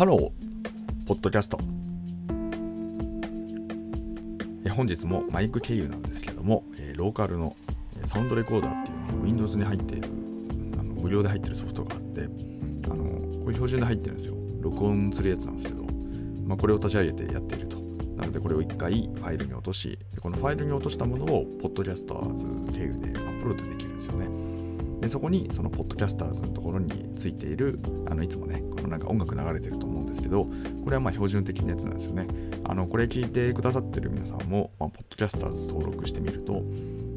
ハロー、ポッドキャスト。本日もマイク経由なんですけども、えローカルのサウンドレコーダーっていうね、Windows に入っている、あの無料で入ってるソフトがあって、あのこれ標準で入ってるんですよ。録音するやつなんですけど、まあ、これを立ち上げてやっていると。なので、これを一回ファイルに落とし、このファイルに落としたものを、ポッドキャスターズ経由でアップロードできるんですよね。でそこにそのポッドキャスターズのところについているあのいつもねこのなんか音楽流れてると思うんですけどこれはまあ標準的なやつなんですよねあのこれ聞いてくださってる皆さんも、まあ、ポッドキャスターズ登録してみると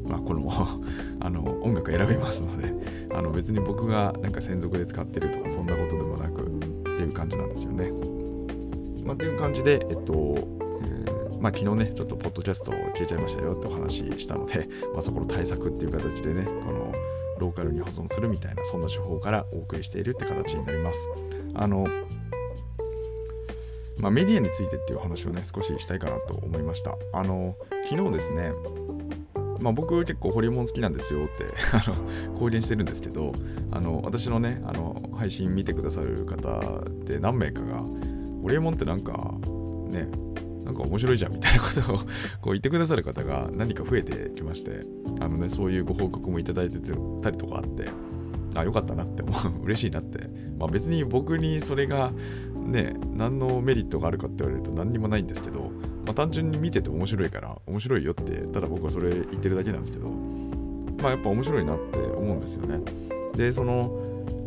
まあ、この あの音楽選べますのであの別に僕がなんか専属で使ってるとかそんなことでもなくっていう感じなんですよね。まあ、っていう感じで、えっと、まあ、昨日ね、ちょっとポッドキャストを消えちゃいましたよってお話ししたので、まあ、そこの対策っていう形でね、このローカルに保存するみたいなそんな手法からお送りしているって形になります。あのまあ、メディアについてっていう話をね少ししたいかなと思いました。あの昨日ですねまあ、僕結構ホリエモン好きなんですよって あの公言してるんですけどあの私のねあの配信見てくださる方で何名かがホリエモンってなんかねなんか面白いじゃんみたいなことをこう言ってくださる方が何か増えてきましてあのねそういうご報告もいただいてたりとかあってあよかったなって思う嬉しいなって。まあ別に僕にそれがね何のメリットがあるかって言われると何にもないんですけど、まあ、単純に見てて面白いから面白いよってただ僕はそれ言ってるだけなんですけどまあやっぱ面白いなって思うんですよね。でその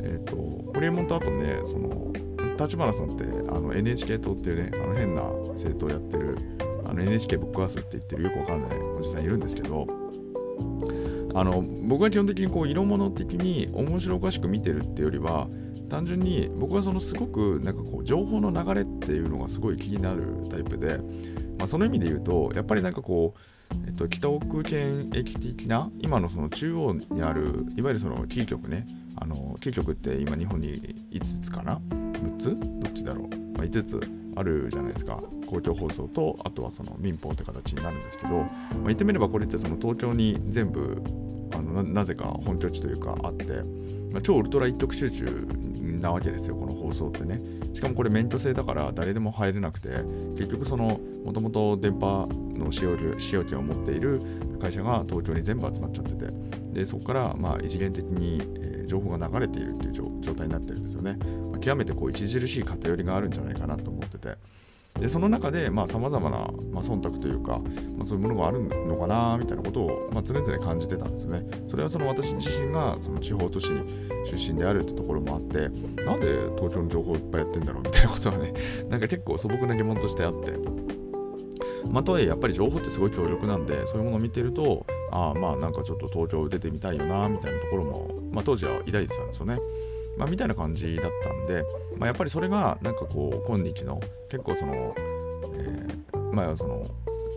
えっ、ー、とホリエモンとあとねその立花さんってあの NHK 党っていうねあの変な政党やってるあの NHK ぶっ壊すって言ってるよくわかんないおじさんいるんですけどあの僕は基本的にこう色物的に面白おかしく見てるっていうよりは単純に僕はそのすごくなんかこう情報の流れっていうのがすごい気になるタイプで、まあ、その意味で言うとやっぱりなんかこう、えっと、北奥県駅的な今のその中央にあるいわゆるそのキー局ねあのキー局って今日本に5つかな6つ？どっちだろう、まあ、5つあるじゃないですか。公共放送とあとはその民放って形になるんですけど、まあ、言ってみればこれってその東京に全部あのなぜか本拠地というかあって、まあ、超ウルトラ一極集中なわけですよこの放送ってね。しかもこれ免許制だから誰でも入れなくて結局そのもともと電波の使用使用権を持っている会社が東京に全部集まっちゃってて。でそこからまあ異次元的に、えー、情報が流れているっていう状態になってるんですよね、まあ、極めてこう著しい偏りがあるんじゃないかなと思っててでその中でさまざ、まな、まあ、忖度というか、まあ、そういうものがあるのかなみたいなことを、まあ、常々感じてたんですね。それはその私自身がその地方都市出身であるってところもあってなんで東京の情報をいっぱいやってんだろうみたいなことはねなんか結構素朴な疑問としてあって。まあ、とはいえやっぱり情報ってすごい強力なんでそういうものを見てるとああまあなんかちょっと東京出てみたいよなみたいなところも、まあ、当時は抱いてたんですよね。まあ、みたいな感じだったんで、まあ、やっぱりそれがなんかこう今日の結構その、えー、まあその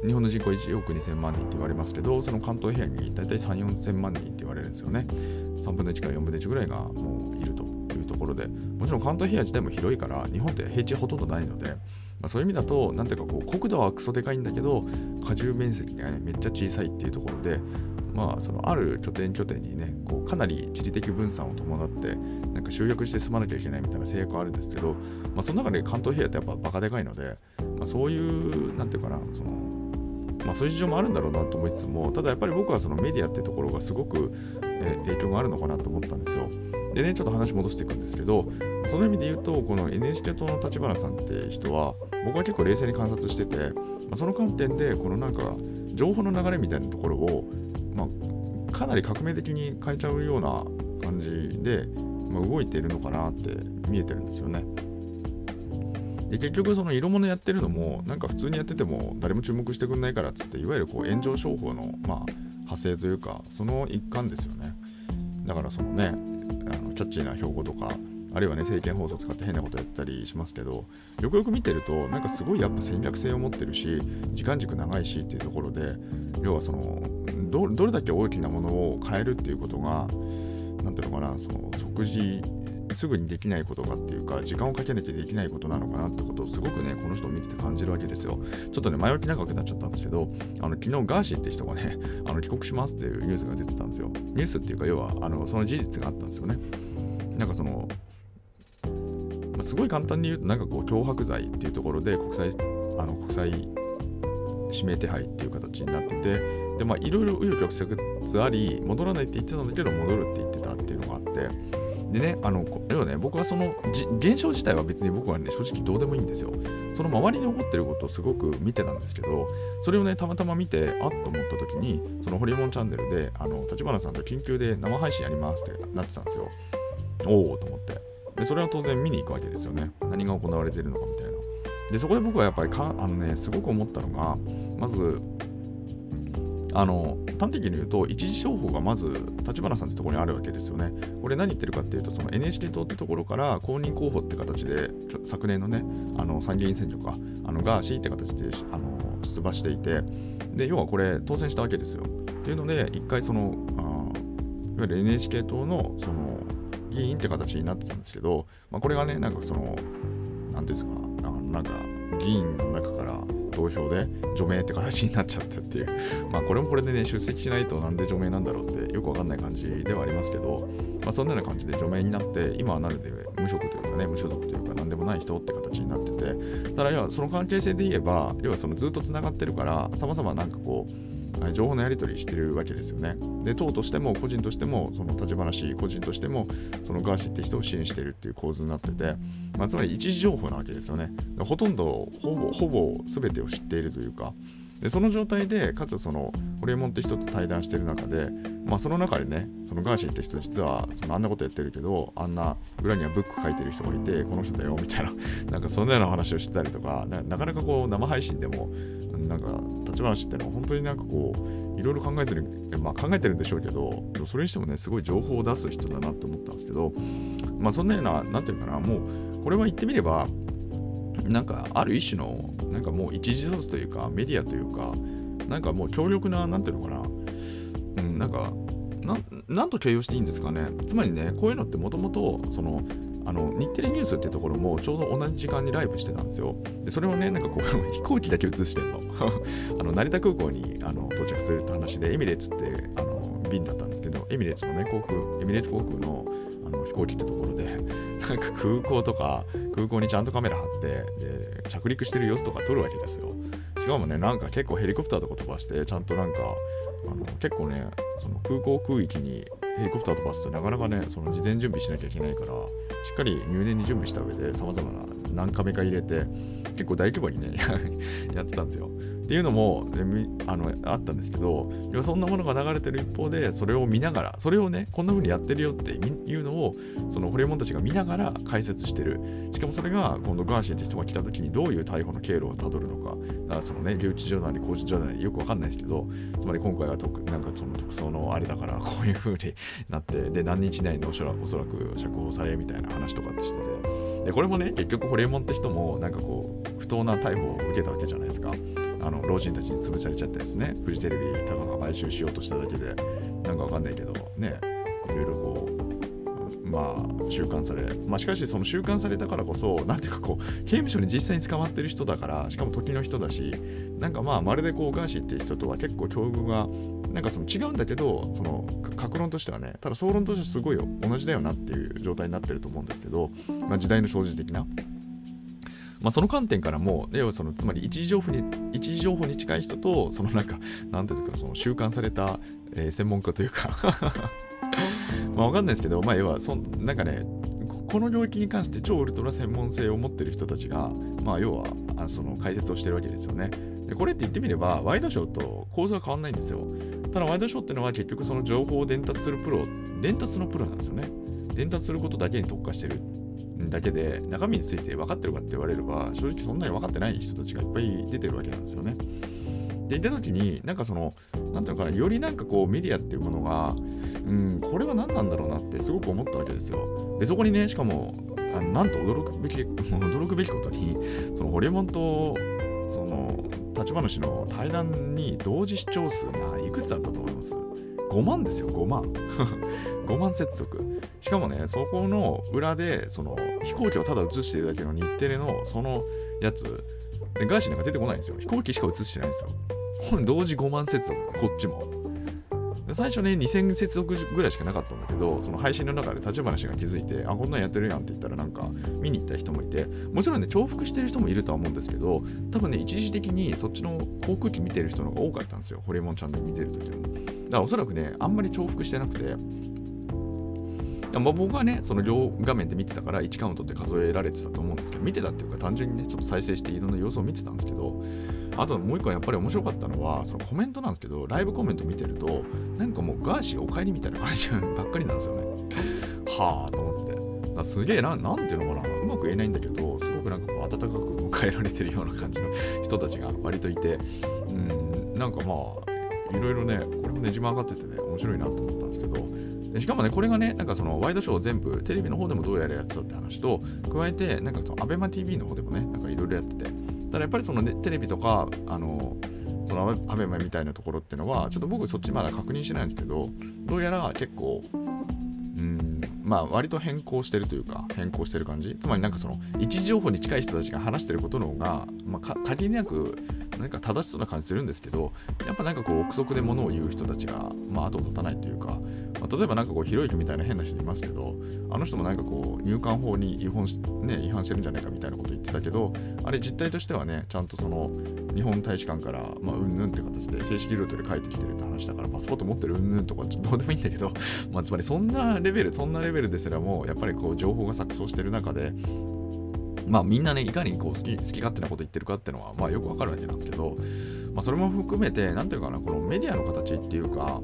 日本の人口1億2000万人って言われますけどその関東平野に大体3、4000万人って言われるんですよね3分の1から4分の1ぐらいがもういるというところでもちろん関東平野自体も広いから日本って平地ほとんどないのでまあ、そういう意味だと、なんていうかこう、国土はクソでかいんだけど、荷重面積がね、めっちゃ小さいっていうところで、まあ、そのある拠点拠点にねこうかなり地理的分散を伴ってなんか集約して進まなきゃいけないみたいな制約はあるんですけど、まあ、その中で関東平野ってやっぱバカでかいので、まあ、そういうなんていうかなそのまあ、そういう事情もあるんだろうなと思いつつもただやっぱり僕はそのメディアってところがすごく、え影響があるのかなと思ったんですよ。でねちょっと話戻していくんですけどその意味で言うとこの NHK 党の立花さんって人は僕は結構冷静に観察してて、まあ、その観点でこのなんか情報の流れみたいなところをまあ、かなり革命的に変えちゃうような感じで、まあ、動いているのかなって見えてるんですよね。で結局その色物やってるのもなんか普通にやってても誰も注目してくんないからっつっていわゆるこう炎上商法のまあ派生というかその一環ですよねだからそのねあのキャッチーな標語とかあるいはね政見放送使って変なことやったりしますけどよくよく見てるとなんかすごいやっぱ戦略性を持ってるし時間軸長いしっていうところで要はそのどれだけ大きなものを変えるっていうことが何ていうのかなその即時すぐにできないことかっていうか時間をかけなきゃできないことなのかなってことをすごくねこの人を見てて感じるわけですよ。ちょっとね前置き長くなっちゃったんですけどあの昨日ガーシーって人がね あの帰国しますっていうニュースが出てたんですよ。ニュースっていうか要はあのその事実があったんですよね。なんかその、すごい簡単に言うとなんかこう脅迫罪っていうところで国際あの国際指名手配っていう形になっててでまあいろいろ紆余曲折あり戻らないって言ってたんだけど戻るって言ってたっていうのがあってでね、あの、要はね、僕はその現象自体は別に僕はね、正直どうでもいいんですよ。その周りに起こってることをすごく見てたんですけど、それをね、たまたま見て、あっと思った時に、そのホリエモンチャンネルで、あの、立花さんと緊急で生配信やりますってなってたんですよ。おおと思って。で、それは当然見に行くわけですよね。何が行われてるのかみたいな。で、そこで僕はやっぱりか、あのね、すごく思ったのが、まず、あの端的に言うと一時情報がまず立花さんってところにあるわけですよね。これ何言ってるかっていうとその NHK 党ってところから公認候補って形で昨年のねあの参議院選挙かあのガーシーって形であの出馬していてで要はこれ当選したわけですよ。っていうので一回そのいわゆる NHK 党のその議員って形になってたんですけど、まあ、これがねなんかその何ていうんですかなんか議員の中から投票で除名って形になっちゃったっていう。まあこれもこれでね出席しないとなんで除名なんだろうってよくわかんない感じではありますけど、まあ、そんなような感じで除名になって今はなるで無職というかね無所属というか何でもない人って形になってて。ただ要はその関係性で言えば要はそのずっとつながってるからさまざまなんかこう情報のやり取りしてるわけですよね。で、党としても個人としても、その立花氏個人としても、そのガーシーって人を支援してるっていう構図になってて、まあ、つまり一時情報なわけですよね。ほとんど、ほぼ、ほぼ全てを知っているというか、でその状態でかつそのホリエモンって人と対談してる中で、まあ、その中でねそのガーシーって人実はそのあんなことやってるけどあんな裏にはブック書いてる人がいてこの人だよみたいな なんかそんなような話をしてたりとかなかなかこう生配信でもなんか立ち話ってのは本当になんかこういろいろ考えてる、まあ、考えてるんでしょうけどそれにしてもねすごい情報を出す人だなって思ったんですけどまあそんなような何ていうかなもうこれは言ってみればなんかある一種のなんかもう一時ソースというかメディアというかなんかもう強力な何ていうのかなうんなんかなんと形容していいんですかねつまりねこういうのってもともとそのあの日テレニュースっていうところもちょうど同じ時間にライブしてたんですよ。でそれをね、なんかこう 飛行機だけ映してんの。あの成田空港にあの到着するって話で、エミレーツってあの便だったんですけど、エミレーツのね、航空、エミレーツ航空のあの飛行機ってところで、なんか空港とか、空港にちゃんとカメラ貼って、で、着陸してる様子とか撮るわけですよ。かもね、なんか結構ヘリコプターとか飛ばして、ちゃんとなんか、あの結構ね、その空港空域にヘリコプター飛ばすとなかなかね、その事前準備しなきゃいけないから、しっかり入念に準備した上で、さまざまな何カメか入れて、結構大規模にね やってたんですよ。っていうのも、あのあったんですけど、そんなものが流れてる一方で、それを見ながら、それをね、こんな風にやってるよっていうのを、そのホリエモンたちが見ながら解説してる。しかもそれが、今度ガーシーって人が来た時にどういう逮捕の経路をたどるのか、だからそのね、留置所なり拘置所なりよくわかんないですけど、つまり今回は特なんかその特捜のあれだから、こういう風に なって、で、何日以内におそらく釈放されみたいな話とかってしてて、で、これもね、結局ホリエモンって人も、なんかこう、不当な逮捕を受けたわけじゃないですか。あの老人たちに潰されちゃったですね。フジテレビたかが買収しようとしただけでなんかわかんないけどねいろいろこうまあ収監されまあしかしその収監されたからこそなんていうかこう刑務所に実際に捕まってる人だからしかも時の人だしなんかまあまるでこうガーシーっていう人とは結構境遇がなんかその違うんだけどその格論としてはねただ総論としてすごい同じだよなっていう状態になってると思うんですけど、まあ、時代の生じ的なまあ、その観点からも、要はそのつまり一時情報に一時情報に近い人と、そのなんか、なんていうんですか、その習慣された、えー、専門家というか まあわかんないですけど、まあ要はそ、なんかね、この領域に関して超ウルトラ専門性を持ってる人たちが、まあ要は、あその解説をしてるわけですよね。でこれって言ってみれば、ワイドショーと構造は変わんないんですよ。ただ、ワイドショーっていうのは結局その情報を伝達するプロ、伝達のプロなんですよね。伝達することだけに特化してるだけで中身について分かってるかって言われれば正直そんなに分かってない人たちがいっぱい出てるわけなんですよね。で言った時になんかその何ていうのかなよりなんかこうメディアっていうものがうんこれは何なんだろうなってすごく思ったわけですよ。でそこにねしかもあのなんと驚くべき 驚くべきことにそのホリエモンとその立花氏の対談に同時視聴数がいくつだったと思います？5万ですよ、5万。5万接続。しかもね、そこの裏で、その飛行機をただ映してるだけの日テレのそのやつ、でガーシーなんか出てこないんですよ。飛行機しか映してないんですよ。これ同時5万接続、こっちも。最初ね、2000接続ぐらいしかなかったんだけど、その配信の中で立ち話が気づいて、あ、こんなんやってるやんって言ったら、なんか見に行った人もいて、もちろんね、重複してる人もいるとは思うんですけど、多分ね、一時的にそっちの航空機見てる人の方が多かったんですよ、ホリエモンチャンネル見てる時も。だからおそらくね、あんまり重複してなくて、まあ、僕はね、その両画面で見てたから1カウントって数えられてたと思うんですけど、見てたっていうか単純にね、ちょっと再生していろんな様子を見てたんですけど、あともう一個やっぱり面白かったのは、そのコメントなんですけど、ライブコメント見てると、なんかもうガーシーお帰りみたいな感じばっかりなんですよね。はあと思って。だすげえな、なんていうのかな、うまく言えないんだけど、すごくなんかこう温かく迎えられてるような感じの人たちが割といて、うん、なんかまあ、いろいろね、これもねじ曲がっててね、面白いなと思ったんですけど、しかもね、これがね、なんかそのワイドショー全部テレビの方でもどうやらやってたって話と、加えて、なんかそのアベマ t v の方でもね、なんかいろいろやってて、ただやっぱりその、ね、テレビとか、あの、そのアベマみたいなところっていうのは、ちょっと僕そっちまだ確認してないんですけど、どうやら結構、うん、まあ割と変更してるというか、変更してる感じ。つまりなんかその、位置情報に近い人たちが話してることの方が、まあ、限りなく何か正しそうな感じするんですけど、やっぱなんかこう、憶測で物を言う人たちが、まあ、後を絶たないというか、まあ、例えばなんかこう、ひろゆきみたいな変な人いますけど、あの人もなんかこう、入管法に違反し、ね、違反してるんじゃないかみたいなこと言ってたけど、あれ実態としてはね、ちゃんとその、日本大使館から、まあ、うんぬんって形で正式ルートで帰ってきてるって話だから、パスポート持ってるうんぬんとか、どうでもいいんだけど、まあ、つまりそんなレベル、そんなレベルですらも、やっぱりこう、情報が錯綜してる中で、まあみんなね、いかにこう好き好き勝手なこと言ってるかっていうのは、まあよくわかるわけなんですけど、まあそれも含めて、なんていうかな、このメディアの形っていうか、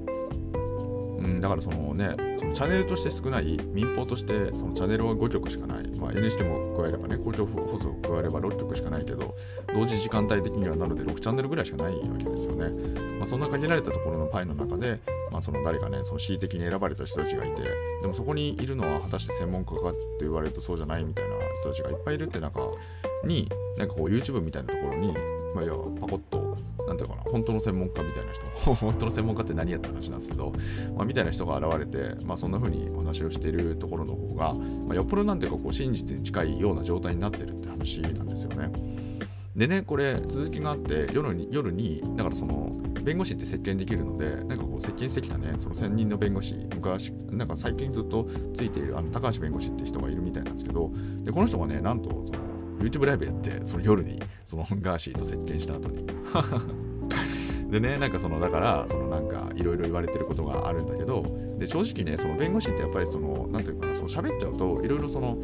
うん、だからそのね、そのチャンネルとして少ない、民放としてそのチャンネルは5曲しかない、まあ、NHK も加えればね、公共放送を加えれば6曲しかないけど、同時時間帯的にはなので6チャンネルぐらいしかないわけですよね。まあ、そんな限られたところのパイの中で、まあ、その誰かね、その恣意的に選ばれた人たちがいて、でもそこにいるのは果たして専門家かって言われるとそうじゃないみたいな人たちがいっぱいいるって中に、なんかこう YouTube みたいなところに、まあ、いや、パコッと、なんていうかな、本当の専門家みたいな人、本当の専門家って何やった話なんですけど、まあ、みたいな人が現れて、まあ、そんな風にお話をしているところの方が、まあ、よっぽどなんていうかこう真実に近いような状態になってるって話なんですよね。でね、これ続きがあって夜に、夜に、だからその、弁護士って接見できるので、なんかこう接見してきたね、その専任の弁護士、昔、なんか最近ずっとついているあの高橋弁護士って人がいるみたいなんですけど、でこの人がね、なんとその YouTube ライブやって、その夜にそのガーシーと接見した後に。でね、なんかその、だから、そのなんかいろいろ言われてることがあるんだけど、で、正直ね、その弁護士ってやっぱりその、なんていうかな、その喋っちゃうと、いろいろその、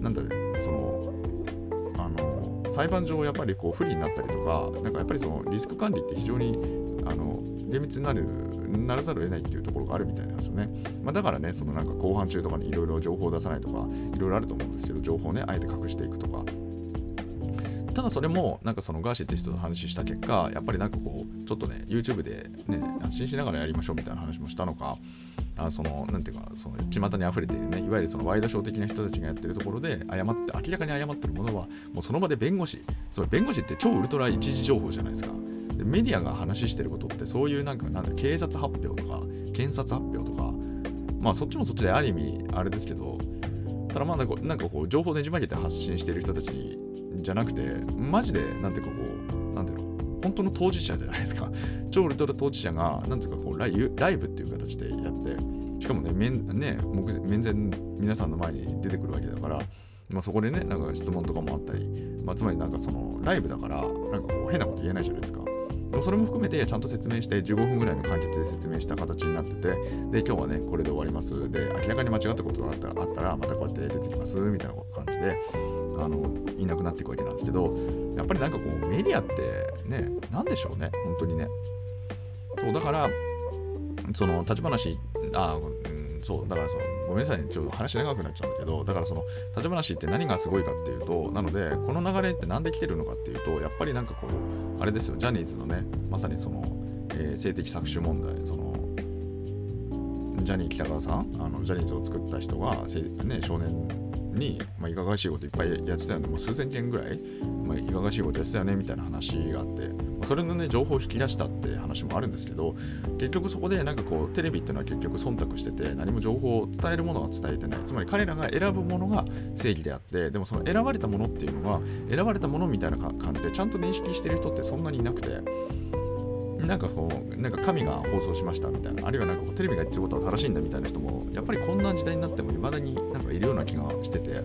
なんだろう、その、あの、裁判上やっぱりこう不利になったりとか、なんかやっぱりそのリスク管理って非常にあの厳密になるならざるを得ないっていうところがあるみたいなんですよね。まあ、だからね、そのなんか後半中とかにいろいろ情報を出さないとか、いろいろあると思うんですけど、情報をね、あえて隠していくとか。ただそれも、なんかそのガーシーって人と話した結果、やっぱりなんかこう、ちょっとね、YouTube でね、発信しながらやりましょうみたいな話もしたのか、あその、なんていうか、その、巷に溢れているね、いわゆるそのワイドショー的な人たちがやってるところで、誤って、明らかに誤ってるものは、もうその場で弁護士、つまり弁護士って超ウルトラ一時情報じゃないですか。でメディアが話してることってそういうなんかなんだ警察発表とか検察発表とかまあそっちもそっちである意味あれですけどただまあなんかなんかこう情報ねじ曲げて発信してる人たちじゃなくてマジでなんていうかこうなんていうの？本当の当事者じゃないですか 超ウルトラ当事者がなんていうかこうライライブっていう形でやってしかもね面ね面前皆さんの前に出てくるわけだからまあ、そこでね、なんか質問とかもあったり、まあ、つまりなんかそのライブだから、なんかこう変なこと言えないじゃないですか。でもそれも含めてちゃんと説明して15分ぐらいの簡潔で説明した形になっててで今日はねこれで終わります。で明らかに間違ったことがあったあったらまたこうやって出てきます。みたいな感じであのいなくなっていくわけなんですけどやっぱりなんかこうメディアってね何でしょうね本当にね。そうだからその立ち話あ、うん、そうだからそのごめんなさいね、ちょっと話長くなっちゃうんだけど、だからその、立ち話って何がすごいかっていうと、なので、この流れって何で来てるのかっていうと、やっぱりなんかこう、あれですよ、ジャニーズのね、まさにその、えー、性的搾取問題、その、ジャニー喜多川さん、あのジャニーズを作った人が、ね、少年に、まあ、いかがわしいこといっぱいやってたよね、もう数千件ぐらい、まあ、いかがわしいことやってたよねみたいな話があって、まあ、それのね、情報を引き出したって話もあるんですけど、結局そこでなんかこう、テレビっていうのは結局忖度してて、何も情報を伝えるものは伝えてない。つまり彼らが選ぶものが正義であって、でもその選ばれたものっていうのが、選ばれたものみたいな感じで、ちゃんと認識してる人ってそんなにいなくて、なんかこうなんか神が放送しましたみたいな。あるいはなんかこうテレビが言ってることは正しいんだみたいな人もやっぱりこんな時代になっても未だになんかいるような気がしてて。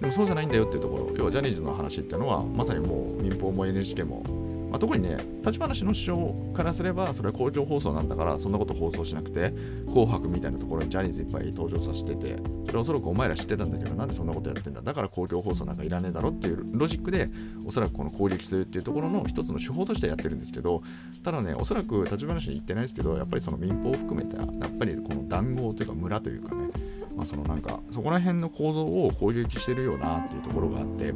でもそうじゃないんだよっていうところ。要はジャニーズの話っていうのはまさにもう民放も NHK もまあ、特にね、立花氏の主張からすれば、それは公共放送なんだから、そんなこと放送しなくて、紅白みたいなところにジャニーズいっぱい登場させてて、それおそらくお前ら知ってたんだけど、なんでそんなことやってんだ、だから公共放送なんかいらねえだろっていうロジックで、おそらくこの攻撃するっていうところの一つの手法としてやってるんですけど、ただね、おそらく立花氏に言ってないですけど、やっぱりその民放を含めた、やっぱりこの談合というか村というかね、まあ、そのなんかそこら辺の構造を攻撃してるようなっていうところがあって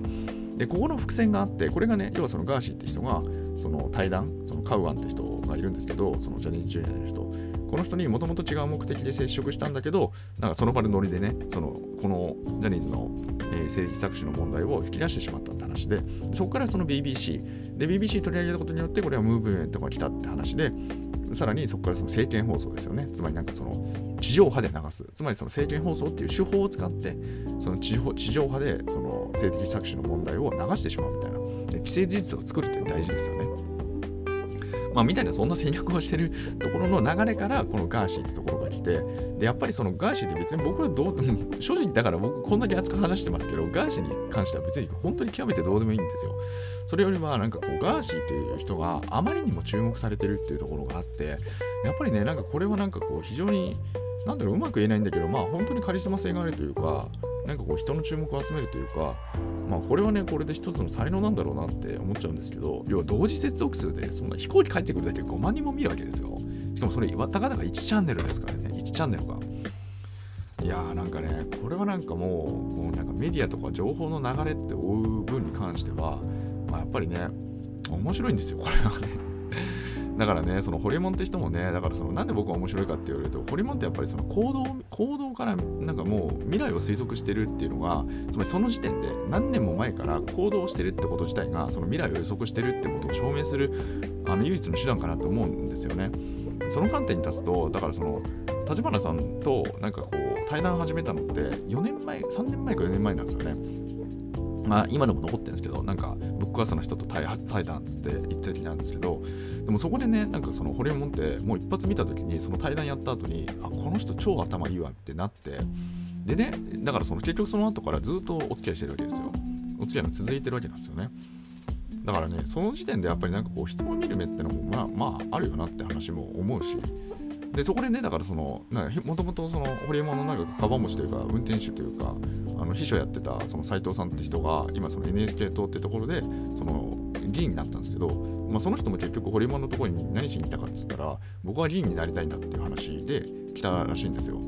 でここの伏線があってこれがね要はそのガーシーって人がその対談そのカウアンって人がいるんですけどそのジャニーズジュニアの人この人にもともと違う目的で接触したんだけどなんかその場でノリでねそのこのジャニーズの、えー、性的搾取の問題を引き出してしまったって話でそこからその BBC で BBC 取り上げたことによってこれはムーブメントが来たって話でさらにそこからその政見放送ですよね。つまりなんかその地上波で流す。つまりその政見放送っていう手法を使って、その地地上波でその性的搾取の問題を流してしまうみたいな。で既成事実を作るって大事ですよね。まあ、みたいなそんな戦略をしてるところの流れからこのガーシーってところが来てでやっぱりそのガーシーって別に僕はどう 正直だから僕こんだけ熱く話してますけどガーシーに関しては別に本当に極めてどうでもいいんですよそれよりはなんかこうガーシーっていう人があまりにも注目されてるっていうところがあってやっぱりねなんかこれはなんかこう非常になんだろううまく言えないんだけどまあ本当にカリスマ性があるというかなんかこう人の注目を集めるというかまあこれはねこれで一つの才能なんだろうなって思っちゃうんですけど要は同時接続数でそんな飛行機帰ってくるだけで5万人も見るわけですよ。しかもそれたかだか1チャンネルですからね。1チャンネルが。いやーなんかねこれはなんかもうこうなんかメディアとか情報の流れって追う分に関してはまあやっぱりね面白いんですよこれはね。だからね、そのホリモンって人もね、だからそのなんで僕は面白いかって言われると、ホリモンってやっぱりその行動、行動からなんかもう未来を推測してるっていうのが、つまりその時点で何年も前から行動してるってこと自体が、その未来を予測してるってことを証明するあの唯一の手段かなと思うんですよね。その観点に立つと、だからその、立花さんとなんかこう対談始めたのって4年前、3年前か4年前なんですよね。まあ、今でも残ってるんですけどなんかブックアスの人と対対談っつって言ってたんですけどでもそこでねなんかそのホリエモンってもう一発見た時にその対談やった後にあこの人超頭いいわってなってでねだからその結局その後からずっとお付き合いしてるわけですよ。お付き合いが続いてるわけなんですよね。だからねその時点でやっぱりなんかこう人を見る目ってのもまあまああるよなって話も思うしでそこでねだからそのもともとそのホリエモンのなんかカバン持ちというか運転手というかあの秘書やってたその斉藤さんって人が今その NHK 党ってところでその議員になったんですけど、まあ、その人も結局ホリエモンのところに何しに行ったかっつったら僕は議員になりたいんだっていう話で来たらしいんですよ。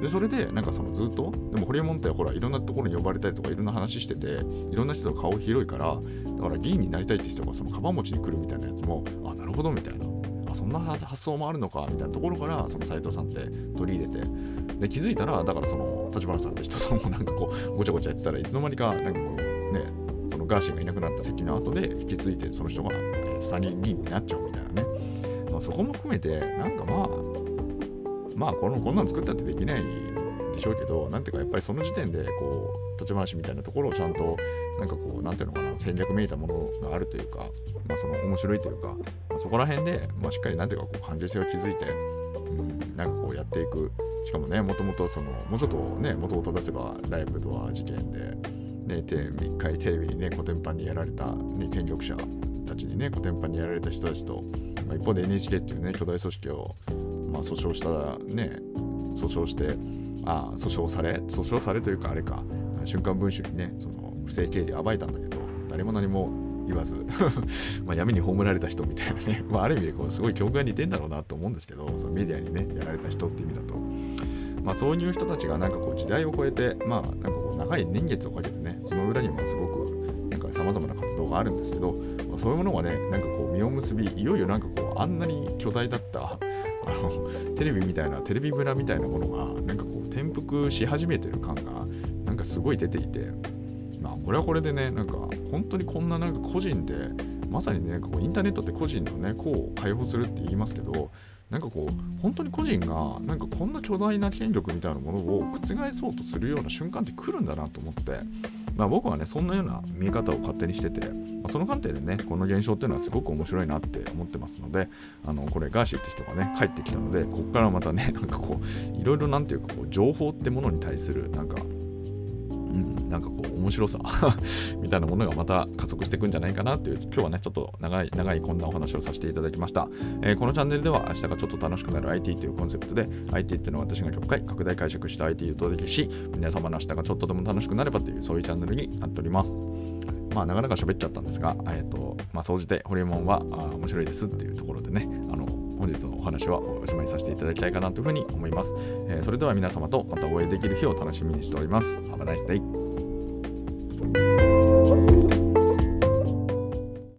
でそれでなんかそのずっとでもホリエモンってほらいろんなところに呼ばれたりとかいろんな話してていろんな人と顔広いからだから議員になりたいって人がそのカバン持ちに来るみたいなやつもあなるほどみたいなそんな発想もあるのかみたいなところからその斉藤さんって取り入れてで気づいたらだからその立花さんって人ともなんかこうごちゃごちゃやってたらいつの間にかなんかこうねそのガーシーがいなくなった席の後で引き継いでその人が、えー、参議院議員になっちゃうみたいなね、まあ、そこも含めてなんかまあまあこのこんなん作ったってできないでしょうけどなんていうかやっぱりその時点でこう立ち回しみたいなところをちゃんとなんかこうなんていうのかな戦略めいたものがあるというか、まあ、その面白いというか、まあ、そこら辺で、まあ、しっかりなんていうかこう感受性を築いて、うん、なんかこうやっていく。しかもねもともとそのもうちょっとね元を正せばライブドア事件でね、一回テレビにね、コテンパンにやられた、ね、権力者たちにね、コテンパンにやられた人たちと、まあ、一方で NHK っていうね、巨大組織を、まあ、訴訟したね、訴訟して、あ訴訟され訴訟されというかあれか瞬間文春にねその不正経理暴いたんだけど誰も何も言わず ま闇に葬られた人みたいなね、まあ、ある意味でこうすごい境遇が似てんだろうなと思うんですけどそのメディアにねやられた人って意味だと、まあ、そういう人たちがなんかこう時代を超えてまあなんかこう長い年月をかけてねその裏にはすごくなんか様々な活動があるんですけど、まあ、そういうものがねなんかこう実を結びいよいよなんかこうあんなに巨大だったあのテレビみたいなテレビ村みたいなものがなんかこう転覆し始めてる感がなんかすごい出ていてまあこれはこれでねなんか本当にこんななんか個人でまさにねこうインターネットって個人のねこう解放するって言いますけどなんかこう本当に個人がなんかこんな巨大な権力みたいなものを覆そうとするような瞬間って来るんだなと思ってまあ、僕はねそんなような見え方を勝手にしてて、まあ、その観点でねこの現象っていうのはすごく面白いなって思ってますのであのこれガーシーって人がね帰ってきたのでここからまたねなんかこういろいろなんていうかこう情報ってものに対するなんか、なんかこう面白さ みたいなものがまた加速していくんじゃないかなっていう今日はねちょっと長い長いこんなお話をさせていただきました、えー、このチャンネルでは明日がちょっと楽しくなる IT というコンセプトで IT っていうのは私が極快拡大解釈した IT を届けし皆様の明日がちょっとでも楽しくなればというそういうチャンネルになっておりますまあなかなか喋っちゃったんですが、えっ、ー、と、まあ総じてホリエモンはあ面白いですっていうところでね、あの、本日のお話はおしまいさせていただきたいかなというふうに思います。えー、それでは皆様とまたお会いできる日を楽しみにしております。Have a nice day!